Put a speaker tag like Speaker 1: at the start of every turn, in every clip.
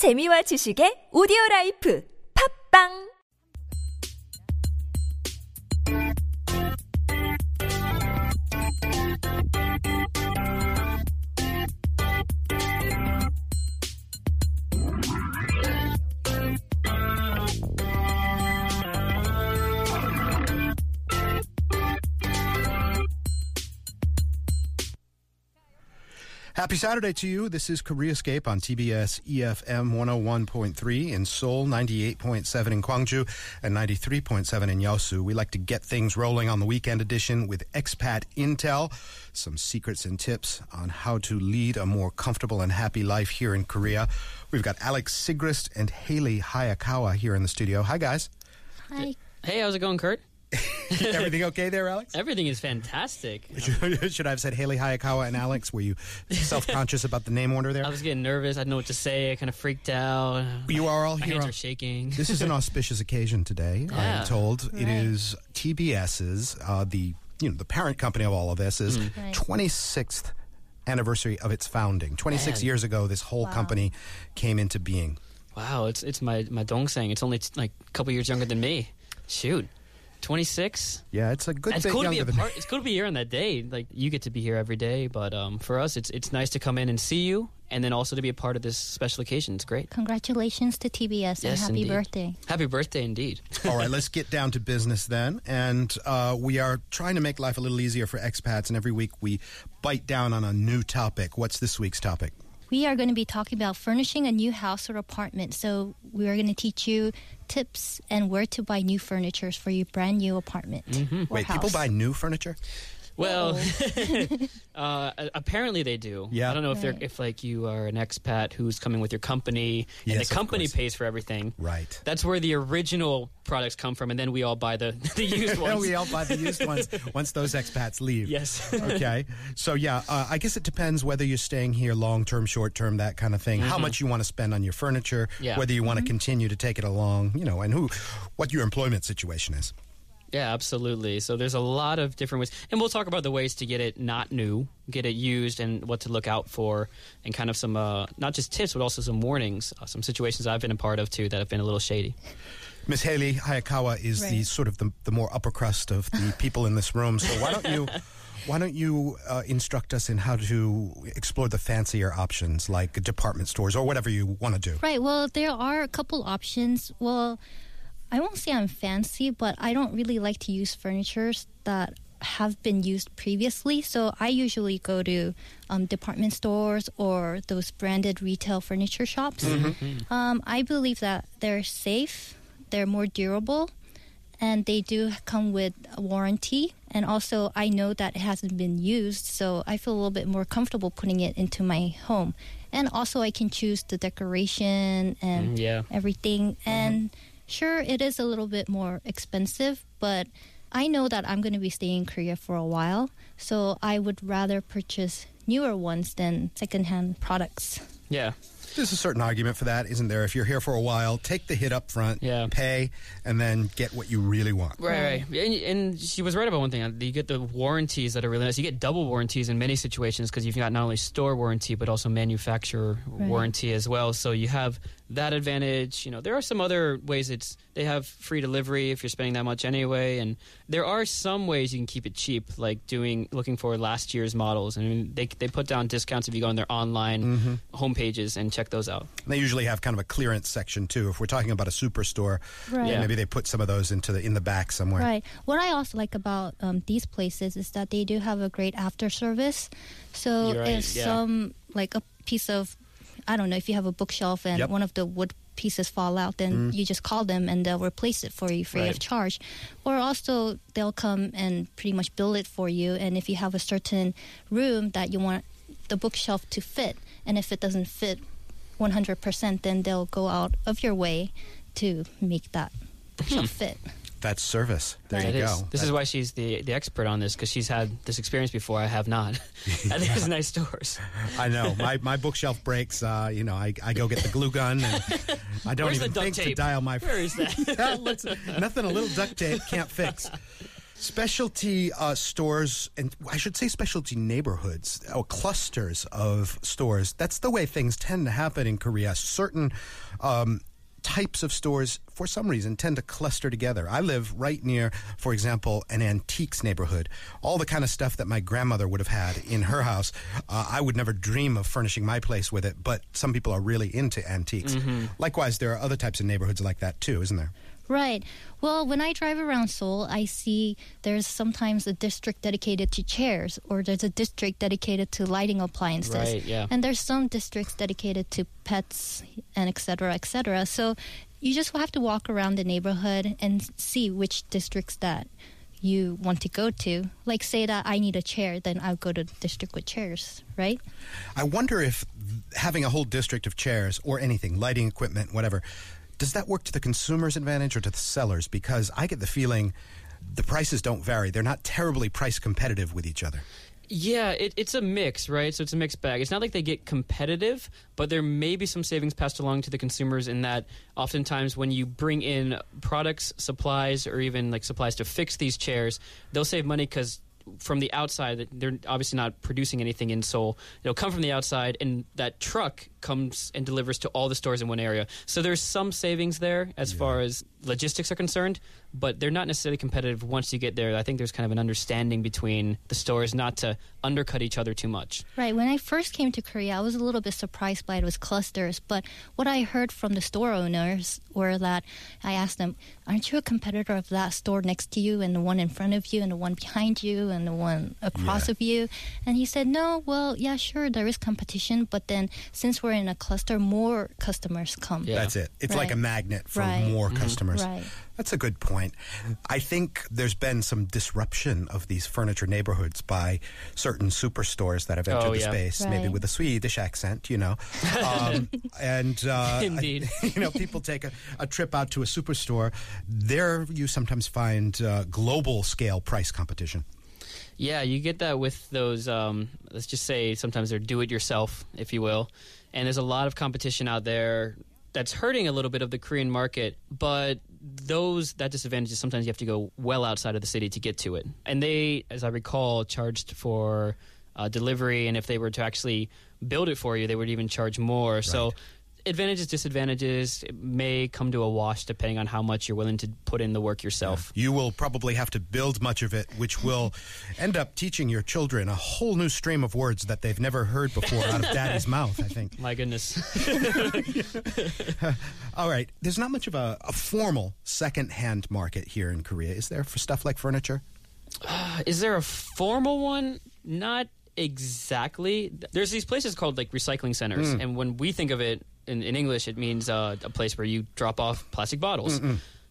Speaker 1: 재미와 지식의 오디오 라이프. 팝빵
Speaker 2: Happy Saturday to you. This is Koreascape on TBS EFM 101.3 in Seoul, 98.7 in Gwangju, and 93.7 in Yeosu. We like to get things rolling on the weekend edition with Expat Intel, some secrets and tips on how to lead a more comfortable and happy life here in Korea. We've got Alex Sigrist and Hailey Hayakawa here in the studio. Hi, guys.
Speaker 3: Hi.
Speaker 4: Hey, how's it going, Kurt?
Speaker 2: Everything okay there, Alex?
Speaker 4: Everything is fantastic.
Speaker 2: Should I have said Hailey Hayakawa and Alex? Were you self conscious about the name order there?
Speaker 4: I was getting nervous. I didn't know what to say. I kind of freaked out.
Speaker 2: You are all
Speaker 4: My
Speaker 2: here
Speaker 4: hands
Speaker 2: on-
Speaker 4: are shaking.
Speaker 2: This is an auspicious occasion today. I am told it
Speaker 3: Right.
Speaker 2: is TBS's uh, the you know the parent company of all of this is
Speaker 4: Mm.
Speaker 3: Right.
Speaker 2: 26th anniversary of its founding. 26 years ago, this whole
Speaker 3: Wow.
Speaker 2: company came into being.
Speaker 4: Wow, it's it's my my dongsang. It's only like a couple years younger than me. Shoot, twenty six.
Speaker 2: Yeah, it's a good
Speaker 4: It's
Speaker 2: bit
Speaker 4: cool to be a part. It's cool to be here on that day. Like you get to be here every day, but um, for us, it's it's nice to come in and see you, and then also to be a part of this special occasion. It's great.
Speaker 3: Congratulations to TBS and happy
Speaker 4: indeed.
Speaker 3: birthday.
Speaker 4: Happy birthday, indeed.
Speaker 2: All right, let's get down to business then. And uh, we are trying to make life a little easier for expats, and every week we bite down on a new topic. What's this week's topic?
Speaker 3: We are going to be talking about furnishing a new house or apartment. So we are going to teach you tips and where to buy new furnitures for your brand new apartment. Mm-hmm. or
Speaker 2: Wait, people buy new furniture?
Speaker 4: Well, uh, apparently they do.
Speaker 2: Yeah.
Speaker 4: I don't know if they're if like you are an expat who's coming with your company and
Speaker 2: Yes,
Speaker 4: the company pays for everything.
Speaker 2: Right.
Speaker 4: That's where the original products come from, and then we all buy the the used ones.
Speaker 2: we all buy the used ones once those expats leave.
Speaker 4: Yes.
Speaker 2: okay. So yeah, uh, I guess it depends whether you're staying here long term, short term, that kind of thing. How much you want to spend on your furniture,
Speaker 4: Yeah.
Speaker 2: whether you want to continue to take it along, you know, and who, what your employment situation is.
Speaker 4: Yeah, absolutely. So there's a lot of different ways, and we'll talk about the ways to get it not new, get it used, and what to look out for, and kind of some uh, not just tips, but also some warnings, uh, some situations I've been a part of too that have been a little shady.
Speaker 2: Miss Hailey Hayakawa is the sort of the, the more upper crust of the people in this room. So why don't you? Why don't you uh, instruct us in how to explore the fancier options like department stores or whatever you want to do?
Speaker 3: Right. Well, there are a couple options. Well, I won't say I'm fancy, but I don't really like to use furnitures that have been used previously. So I usually go to um, department stores or those branded retail furniture shops. Um, I believe that they're safe, they're more durable, and they do come with a warranty. And also, I know that it hasn't been used, so I feel a little bit more comfortable putting it into my home. And also, I can choose the decoration and
Speaker 4: Mm, yeah.
Speaker 3: everything. And sure, it is a little bit more expensive, but I know that I'm going to be staying in Korea for a while, so I would rather purchase newer ones than secondhand products.
Speaker 4: Yeah.
Speaker 2: There's a certain argument for that, isn't there? If you're here for a while, take the hit up front,
Speaker 4: Yeah.
Speaker 2: pay, and then get what you really want.
Speaker 4: Right, right. And, and she was right about one thing. You get the warranties that are really nice. You get double warranties in many situations because you've got not only store warranty but also manufacturer warranty as well. So you have that advantage. You know, there are some other ways it's they have free delivery if you're spending that much anyway, and there are some ways you can keep it cheap, like doing looking for last year's models. I mean, they they put down discounts if you go on their online homepages and check those out.
Speaker 2: They usually have kind of a clearance section too. If we're talking about a superstore,
Speaker 3: Right.
Speaker 4: Yeah.
Speaker 2: maybe they put some of those into the in the back somewhere.
Speaker 3: Right. What I also like about um, these places is that they do have a great after service. So
Speaker 4: right,
Speaker 3: if
Speaker 4: yeah.
Speaker 3: some like a piece of, I don't know, if you have a bookshelf and
Speaker 2: Yep. Mm.
Speaker 3: one of the wood pieces fall out, then you just call them and they'll replace it for you free
Speaker 4: Right.
Speaker 3: of charge. Or also they'll come and pretty much build it for you. And if you have a certain room that you want the bookshelf to fit, and if it doesn't fit 100%, then they'll go out of your way to make that bookshelf fit.
Speaker 2: That's service. There
Speaker 4: It
Speaker 2: you
Speaker 4: is.
Speaker 2: go.
Speaker 4: This is why she's the the expert on this because she's had this experience before. I have not. At these nice stores.
Speaker 2: I know my, my bookshelf breaks. Uh, you know, I, I go get the glue gun, and I don't
Speaker 4: Where's
Speaker 2: even
Speaker 4: the duct
Speaker 2: think to dial my.
Speaker 4: Where is that?
Speaker 2: Nothing a little duct tape can't fix. Specialty uh, stores, and I should say specialty neighborhoods or clusters of stores. That's the way things tend to happen in Korea. Certain um, types of stores, for some reason, tend to cluster together. I live right near, for example, an antiques neighborhood. All the kind of stuff that my grandmother would have had in her house, uh, I would never dream of furnishing my place with it, but some people are really into antiques. Likewise, there are other types of neighborhoods like that too, isn't there?
Speaker 3: Right. Well, when I drive around Seoul, I see there's sometimes a district dedicated to chairs, or there's a district dedicated to lighting appliances.
Speaker 4: Right, yeah.
Speaker 3: And there's some districts dedicated to pets and et cetera, et cetera. So you just have to walk around the neighborhood and see which districts that you want to go to. Like, say that I need a chair, then I'll go to the district with chairs, right?
Speaker 2: I wonder if having a whole district of chairs or anything, lighting equipment, whatever, does that work to the consumer's advantage or to the sellers? Because I get the feeling the prices don't vary. They're not terribly price competitive with each other.
Speaker 4: Yeah, it, it's a mix, right? So it's a mixed bag. It's not like they get competitive, but there may be some savings passed along to the consumers in that oftentimes when you bring in products, supplies, or even like supplies to fix these chairs, they'll save money because from the outside, they're obviously not producing anything in Seoul. It'll come from the outside, and that truck comes and delivers to all the stores in one area. So there's some savings there as far as logistics are concerned, but they're not necessarily competitive once you get there. I think there's kind of an understanding between the stores not to undercut each other too much.
Speaker 3: Right. When I first came to Korea, I was a little bit surprised by those clusters. But what I heard from the store owners were that I asked them, "Aren't you a competitor of that store next to you, and the one in front of you, and the one behind you, and the one across
Speaker 2: Yeah.
Speaker 3: of you?" And he said, "No. Well, yeah, sure, there is competition, but then since we're in a cluster, more customers come."
Speaker 4: Yeah.
Speaker 2: That's it. It's like a magnet for
Speaker 3: Right.
Speaker 2: more customers.
Speaker 3: Right.
Speaker 2: That's a good point. I think there's been some disruption of these furniture neighborhoods by certain superstores that have entered
Speaker 4: Oh,
Speaker 2: the
Speaker 4: yeah.
Speaker 2: space, maybe with a Swedish accent, you know. Um, and uh,
Speaker 4: Indeed.
Speaker 2: you know, people take a, a trip out to a superstore. There, you sometimes find uh, global scale price competition.
Speaker 4: Yeah, you get that with those. Um, let's just say sometimes they're do-it-yourself, if you will, and there's a lot of competition out there that's hurting a little bit of the Korean market. But those that disadvantage is sometimes you have to go well outside of the city to get to it, and they, as I recall, charged for uh, delivery, and if they were to actually build it for you, they would even charge more. So. Advantages, disadvantages it may come to a wash depending on how much you're willing to put in the work yourself.
Speaker 2: You will probably have to build much of it, which will end up teaching your children a whole new stream of words that they've never heard before out of daddy's mouth, I think.
Speaker 4: My goodness.
Speaker 2: All right. There's not much of a, a formal second-hand market here in Korea, is there, for stuff like furniture?
Speaker 4: Is there a formal one? Not exactly. There's these places called like recycling centers, hmm. and when we think of it in, in English, it means uh, a place where you drop off plastic bottles.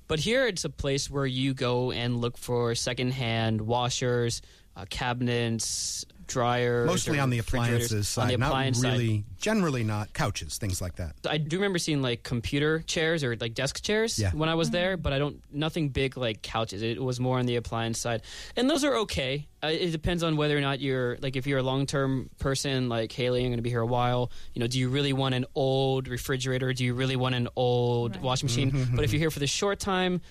Speaker 4: But here, it's a place where you go and look for secondhand washers, uh, cabinets, dryers.
Speaker 2: Mostly on the appliances side,
Speaker 4: On the
Speaker 2: not
Speaker 4: appliance side.
Speaker 2: really, generally not couches, things like that.
Speaker 4: I do remember seeing like computer chairs or like desk chairs
Speaker 2: Yeah.
Speaker 4: when I was there, but I don't nothing big like couches. It was more on the appliance side, and those are okay. Uh, it depends on whether or not you're like if you're a long term person like Hailey, I'm going to be here a while. You know, do you really want an old refrigerator? Do you really want an old
Speaker 3: Right.
Speaker 4: washing machine? But if you're here for the short time.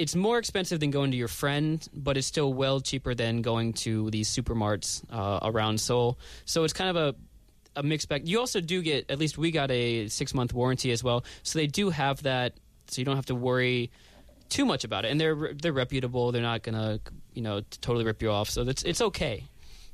Speaker 4: It's more expensive than going to your friend, but it's still well cheaper than going to these supermarts uh, around Seoul. So it's kind of a a mixed bag. You also do get at least we got a six month warranty as well, so they do have that, so you don't have to worry too much about it. And they're they're reputable. They're not gonna you know totally rip you off. So it's it's okay.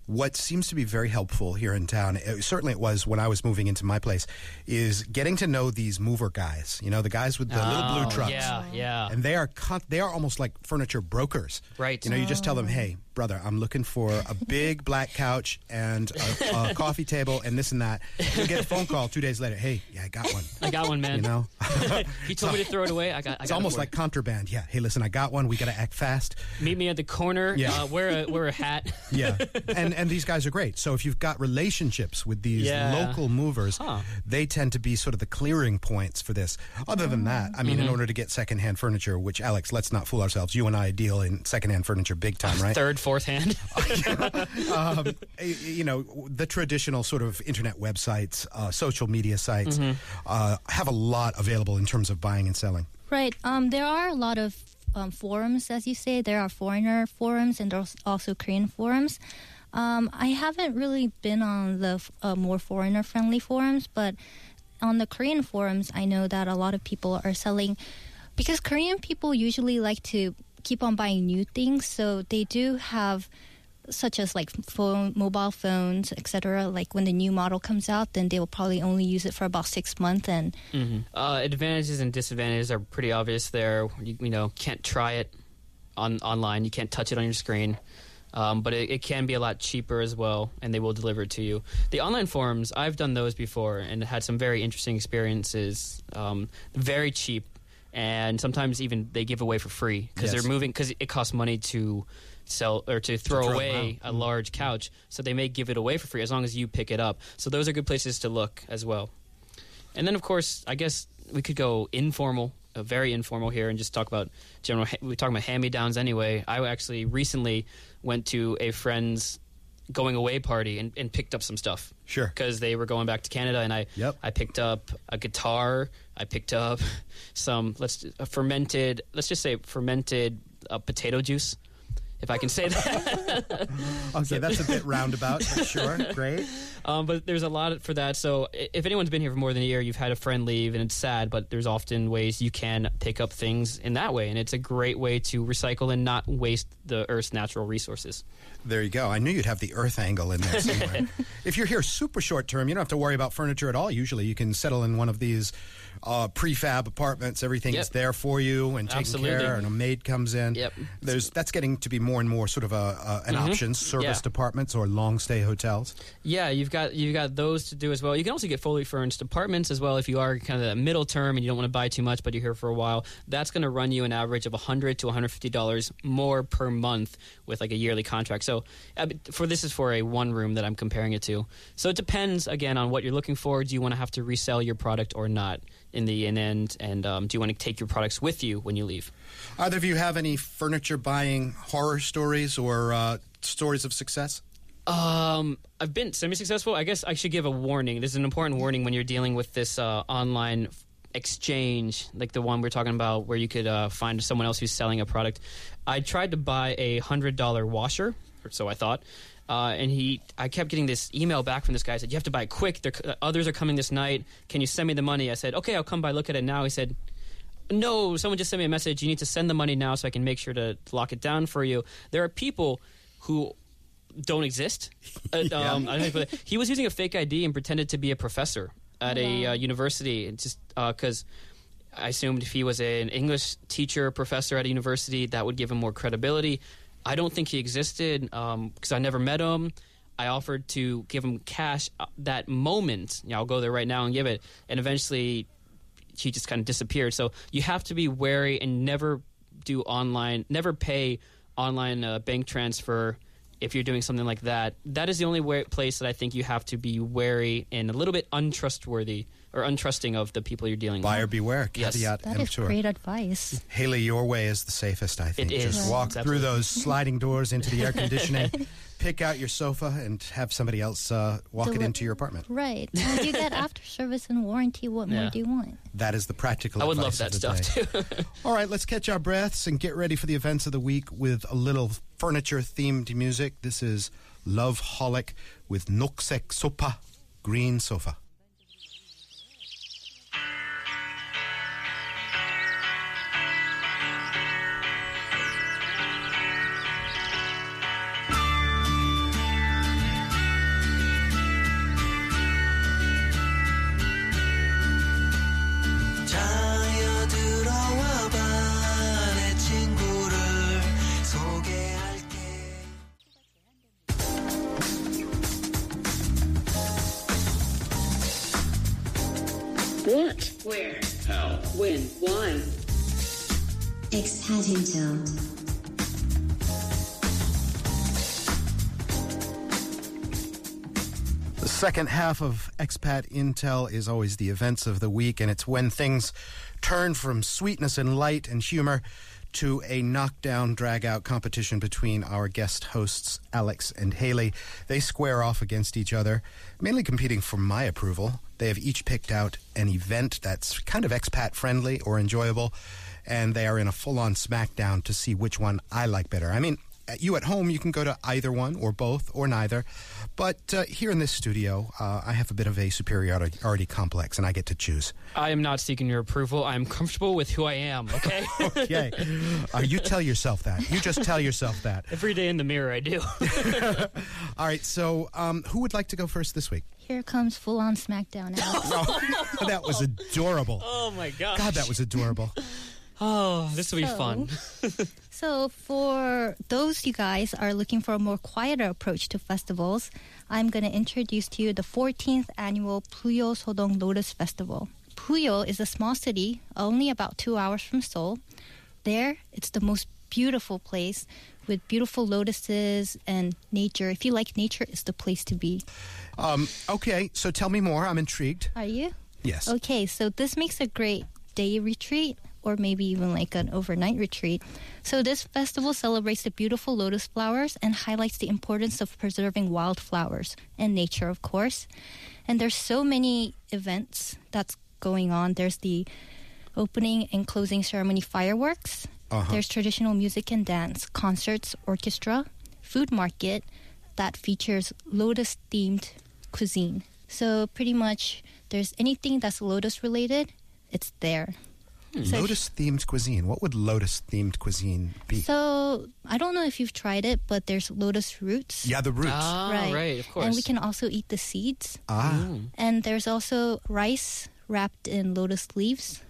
Speaker 2: What seems to be very helpful here in town, uh, certainly it was when I was moving into my place, is getting to know these mover guys. You know, the guys with the little blue
Speaker 4: Oh,
Speaker 2: trucks.
Speaker 4: Yeah, yeah.
Speaker 2: And they are con- they are almost like furniture brokers.
Speaker 4: Right.
Speaker 2: You know, you just tell them, "Hey, brother, I'm looking for a big black couch and a, a coffee table and this and that." You get a phone call two days later. Hey, yeah, I got one.
Speaker 4: I got one, man.
Speaker 2: You know,
Speaker 4: he told me to throw it away. I got. I
Speaker 2: it's
Speaker 4: got
Speaker 2: almost like contraband. Yeah. Hey, listen, I got one. We got to act fast.
Speaker 4: meet me at the corner.
Speaker 2: Yeah.
Speaker 4: Uh, wear a wear a hat.
Speaker 2: Yeah, and and these guys are great. So if you've got relationships with these
Speaker 4: Yeah.
Speaker 2: local movers,
Speaker 4: Huh.
Speaker 2: they tend to be sort of the clearing points for this. Other than that, I mean, in order to get secondhand furniture, which Alex, let's not fool ourselves. You and I deal in secondhand furniture big time, right?
Speaker 4: Third, fourth hand.
Speaker 2: um, you know, the traditional sort of internet websites, uh, social media sites uh, have a lot available in terms of buying and selling.
Speaker 3: Right. Um, there are a lot of um, forums, as you say. There are foreigner forums and there's also Korean forums. Um, I haven't really been on the uh, more foreigner friendly forums, but on the Korean forums, I know that a lot of people are selling because Korean people usually like to keep on buying new things, so they do have such as like phone, mobile phones, etc. Like when the new model comes out, then they will probably only use it for about six months. And
Speaker 4: Mm-hmm. Uh, advantages and disadvantages are pretty obvious there. You, you know, can't try it on online. You can't touch it on your screen. Um, but it, it can be a lot cheaper as well, and they will deliver it to you. The online forums, I've done those before and had some very interesting experiences. Um, very cheap, and sometimes even they give away for free because
Speaker 2: Yes.
Speaker 4: they're moving because it costs money to sell or to throw,
Speaker 2: throw
Speaker 4: away a large couch. So they may give it away for free as long as you pick it up. So those are good places to look as well. And then, of course, I guess we could go informal, uh, very informal here, and just talk about general. Ha- we talk about hand-me-downs anyway. I actually recently went to a friend's going away party and, and picked up some stuff.
Speaker 2: Sure.
Speaker 4: Because they were going back to Canada, and I
Speaker 2: Yep.
Speaker 4: I picked up a guitar. I picked up some let's a fermented. Let's just say fermented uh, potato juice, if I can say that.
Speaker 2: Okay, that's a bit roundabout. but Sure, great.
Speaker 4: Um, but there's a lot for that. So if anyone's been here for more than a year, you've had a friend leave, and it's sad. But there's often ways you can pick up things in that way, and it's a great way to recycle and not waste the Earth's natural resources.
Speaker 2: There you go. I knew you'd have the Earth angle in there somewhere. if you're here super short term, you don't have to worry about furniture at all. Usually, you can settle in one of these uh, prefab apartments. Everything is there for you and taken
Speaker 4: Absolutely.
Speaker 2: care, and a maid comes in.
Speaker 4: Yep.
Speaker 2: There's that's getting to be more and more sort of a, a an option. Service
Speaker 4: Yeah.
Speaker 2: apartments or long stay hotels.
Speaker 4: Yeah, you've got you've got those to do as well. You can also get fully furnished apartments as well if you are kind of the middle term and you don't want to buy too much, but you're here for a while. That's going to run you an average of 100 to 150 dollars more per month with like a yearly contract. So for this is for a one room that I'm comparing it to. So it depends again on what you're looking for. Do you want to have to resell your product or not in the in end, and um, do you want to take your products with you when you leave?
Speaker 2: Either of you have any furniture buying horror stories or uh, stories of success?
Speaker 4: Um, I've been semi-successful. I guess I should give a warning. This is an important warning when you're dealing with this uh, online exchange, like the one we're talking about, where you could uh, find someone else who's selling a product. I tried to buy a hundred dollar washer, or so I thought. Uh, and he, I kept getting this email back from this guy. Said you have to buy it quick. They're, uh, others are coming this night. Can you send me the money? I said, okay, I'll come by. Look at it now. He said, no, someone just sent me a message. You need to send the money now so I can make sure to lock it down for you. There are people who don't exist. Uh, um, I don't know, he was using a fake ID and pretended to be a professor at a uh, university, and just because I assumed if he was an English teacher, professor at a university, that would give him more credibility. I don't think he existed because I never met him. I offered to give him cash uh, that moment. Yeah, I'll go there right now and give it, and eventually he just kind of disappeared. So you have to be wary and never do online, never pay online uh, bank transfer if you're doing something like that. That is the only way, place that I think you have to be wary and a little bit untrustworthy or untrusting of the people you're dealing
Speaker 2: Buyer
Speaker 4: with.
Speaker 2: Buyer beware.
Speaker 4: Yes.
Speaker 2: Caveat
Speaker 3: that is
Speaker 2: emptor.
Speaker 3: great advice.
Speaker 2: Hailey, your way is the safest, I think.
Speaker 4: It is.
Speaker 2: Just walk
Speaker 4: It's
Speaker 2: through those sliding doors into the air conditioning, pick out your sofa, and have somebody else uh, walk it into your apartment.
Speaker 3: Right. And you get after service and warranty. What more do you want?
Speaker 2: That is the practical
Speaker 4: I would love
Speaker 2: advice
Speaker 4: that stuff
Speaker 2: day.
Speaker 4: too.
Speaker 2: All right, let's catch our breaths and get ready for the events of the week with a little furniture themed music. This is Loveholic with Noksek Sopa, Green Sofa.
Speaker 5: What? Where? How? When? Why?
Speaker 6: Expat Intel.
Speaker 2: The second half of Expat Intel is always the events of the week, and it's when things turn from sweetness and light and humor to a knockdown, drag out competition between our guest hosts, Alex and Hailey. They square off against each other, mainly competing for my approval. They have each picked out an event that's kind of expat friendly or enjoyable. and they are in a full-on smackdown to see which one I like better. I mean, at you at home, you can go to either one or both or neither. But uh, here in this studio, uh, I have a bit of a superiority complex, and I get to choose.
Speaker 4: I am not seeking your approval. I am comfortable with who I am. Okay.
Speaker 2: Okay, uh, you tell yourself that. You just tell yourself that.
Speaker 4: Every day in the mirror, I do.
Speaker 2: All right. So, um, who would like to go first this week?
Speaker 3: Here comes full on SmackDown. Alex.
Speaker 2: Oh, that was adorable.
Speaker 4: oh my god.
Speaker 2: God, that was adorable.
Speaker 4: Oh, this will be fun.
Speaker 3: So, for those you guys are looking for a more quieter approach to festivals, I'm going to introduce to you the 14th annual Buyeo Seodong Lotus Festival. Buyeo is a small city, only about two hours from Seoul. There, it's the most beautiful place with beautiful lotuses and nature. If you like nature, it's the place to be.
Speaker 2: Um, okay, so tell me more. I'm intrigued.
Speaker 3: Are you?
Speaker 2: Yes.
Speaker 3: Okay, so this makes a great day retreat or maybe even like an overnight retreat. So this festival celebrates the beautiful lotus flowers and highlights the importance of preserving wildflowers and nature, of course. And there's so many events that's going on. There's the opening and closing ceremony fireworks.
Speaker 2: Uh-huh.
Speaker 3: There's traditional music and dance, concerts, orchestra, food market that features lotus themed cuisine. So pretty much there's anything that's lotus related, it's there. So
Speaker 2: Lotus themed cuisine. What would lotus themed cuisine be?
Speaker 3: So I don't know if you've tried it, but there's lotus roots.
Speaker 2: yeah, the roots.
Speaker 4: Ah, right. of course.
Speaker 3: And we can also eat the seeds.
Speaker 2: ah.
Speaker 3: And there's also rice wrapped in lotus leaves.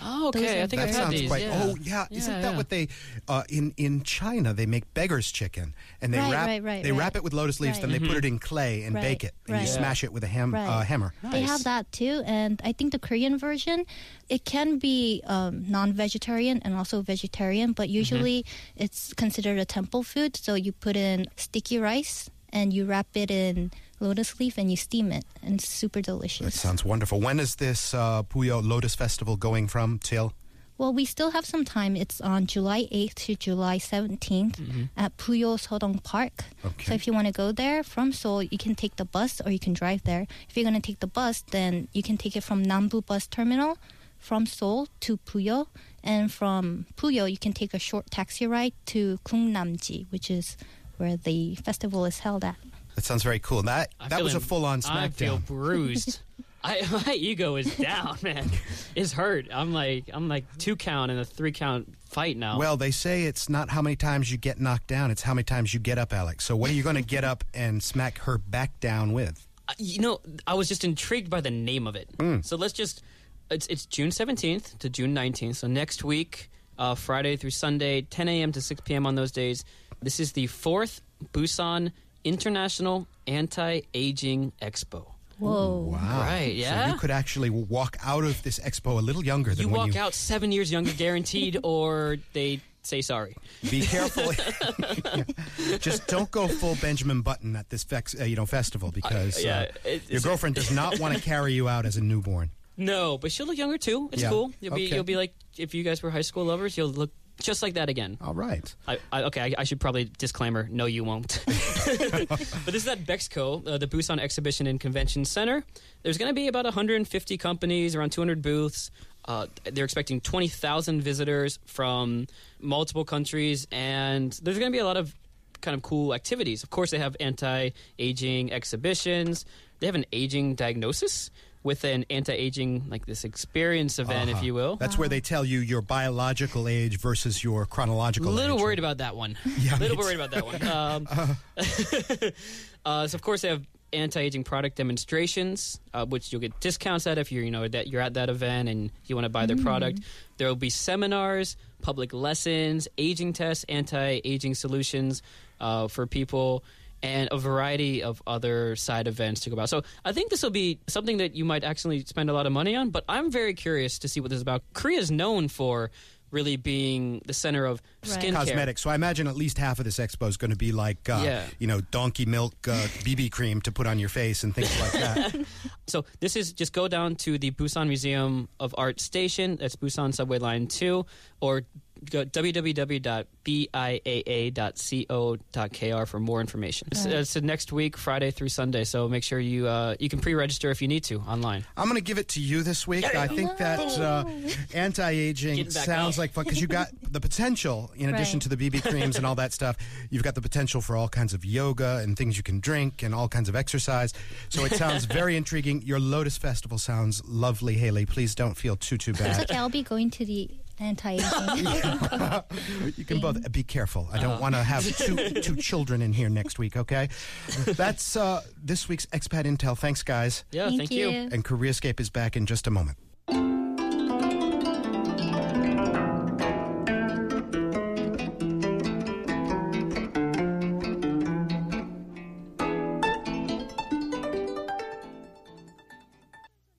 Speaker 4: Oh, okay. I think
Speaker 2: That
Speaker 4: I've had
Speaker 2: sounds
Speaker 4: these.
Speaker 2: quite.
Speaker 4: yeah.
Speaker 2: Oh, yeah. Isn't
Speaker 4: Yeah,
Speaker 2: that
Speaker 4: yeah.
Speaker 2: what they uh, in in China? They make beggars chicken, and they
Speaker 3: Right,
Speaker 2: wrap
Speaker 3: right, right,
Speaker 2: they
Speaker 3: right.
Speaker 2: wrap it with lotus leaves,
Speaker 3: Right.
Speaker 2: then they put it in clay and
Speaker 3: Right,
Speaker 2: bake it, and you
Speaker 3: right.
Speaker 2: smash it with a ham
Speaker 3: Right.
Speaker 2: uh, hammer.
Speaker 3: They have that too, and I think the Korean version, it can be um, non-vegetarian and also vegetarian, but usually it's considered a temple food. So you put in sticky rice and you wrap it in lotus leaf and you steam it, and it's super delicious.
Speaker 2: That sounds wonderful. When is this uh, Buyeo Lotus Festival going from till?
Speaker 3: Well, we still have some time. It's on July 8th to July 17th at Buyeo Seodong Park.
Speaker 2: Okay.
Speaker 3: So if you want to go there from Seoul, you can take the bus or you can drive there. If you're going to take the bus, then you can take it from Nambu Bus Terminal from Seoul to Buyeo. And from Buyeo, you can take a short taxi ride to Gungnamji, which is where the festival is held at.
Speaker 2: That sounds very cool. That
Speaker 4: I'm
Speaker 2: that was a full on SmackDown.
Speaker 4: I feel bruised. I, my ego is down, man. It's hurt. I'm like I'm like two count in a three count fight now.
Speaker 2: Well, they say it's not how many times you get knocked down; it's how many times you get up, Alex. So, what are you going to get up and smack her back down with?
Speaker 4: Uh, you know, I was just intrigued by the name of it.
Speaker 2: Mm.
Speaker 4: So let's just it's it's June 17th to June 19th. So next week, uh, Friday through Sunday, 10 a.m. to 6 p.m. on those days. This is the fourth Busan International Anti-Aging Expo.
Speaker 3: Whoa.
Speaker 2: Wow!
Speaker 4: Right, yeah.
Speaker 2: So you could actually walk out of this expo a little younger than
Speaker 4: You
Speaker 2: when
Speaker 4: walk
Speaker 2: you
Speaker 4: out seven years younger, guaranteed, or they say sorry.
Speaker 2: Be careful. Yeah. Just don't go full Benjamin Button at this fex, uh, you know festival because
Speaker 4: yeah,
Speaker 2: uh,
Speaker 4: it-
Speaker 2: your girlfriend does not want to carry you out as a newborn.
Speaker 4: No, but she'll look younger too. It's
Speaker 2: Yeah.
Speaker 4: cool. You'll be
Speaker 2: Okay.
Speaker 4: you'll be like if you guys were high school lovers, you'll look just like that again.
Speaker 2: All right.
Speaker 4: I, I, okay, I, I should probably disclaimer. No, you won't. but this is at Bexco, uh, the Busan Exhibition and Convention Center. There's going to be about 150 companies, around 200 booths. Uh, they're expecting 20,000 visitors from multiple countries, and there's going to be a lot of kind of cool activities. Of course, they have anti-aging exhibitions. They have an aging diagnosis with an anti-aging like this experience event, if
Speaker 2: Uh-huh.
Speaker 4: you will.
Speaker 2: That's where they tell you your biological age versus your chronological age.
Speaker 4: A little
Speaker 2: age.
Speaker 4: worried about that one.
Speaker 2: Yeah,
Speaker 4: A little worried about that one. Um, uh, so of course they have anti-aging product demonstrations, uh, which you'll get discounts at if you're you know that you're at that event and you want to buy their product. There will be seminars, public lessons, aging tests, anti-aging solutions uh, for people. And a variety of other side events to go about. So I think this will be something that you might actually spend a lot of money on. But I'm very curious to see what this is about. Korea is known for really being the center of
Speaker 3: Right.
Speaker 4: skincare.
Speaker 2: Cosmetics. So I imagine at least half of this expo is going to be like, uh,
Speaker 4: Yeah.
Speaker 2: you know, donkey milk uh, BB cream to put on your face and things like that.
Speaker 4: So this is just go down to the Busan Museum of Art station. That's Busan Subway Line 2. Or go www.biaa.co.kr for more information. It's,
Speaker 3: Right.
Speaker 4: it's next week, Friday through Sunday. So make sure you uh, you can pre-register if you need to online.
Speaker 2: I'm going to give it to you this week. I think that uh, anti-aging sounds
Speaker 4: up.
Speaker 2: like fun because you got the potential, in addition
Speaker 3: Right.
Speaker 2: to the BB creams and all that stuff, you've got the potential for all kinds of yoga and things you can drink and all kinds of exercise. So it sounds very intriguing. Your Lotus Festival sounds lovely, Hailey. Please don't feel too, too
Speaker 3: It's
Speaker 2: bad.
Speaker 3: okay. I'll be going to the anti-aging.
Speaker 2: You can both be careful. I don't want to have two, two children in here next week, okay? That's uh, this week's Expat Intel. Thanks, guys.
Speaker 4: Yeah, thank, you.
Speaker 2: And Koreascape is back in just a moment.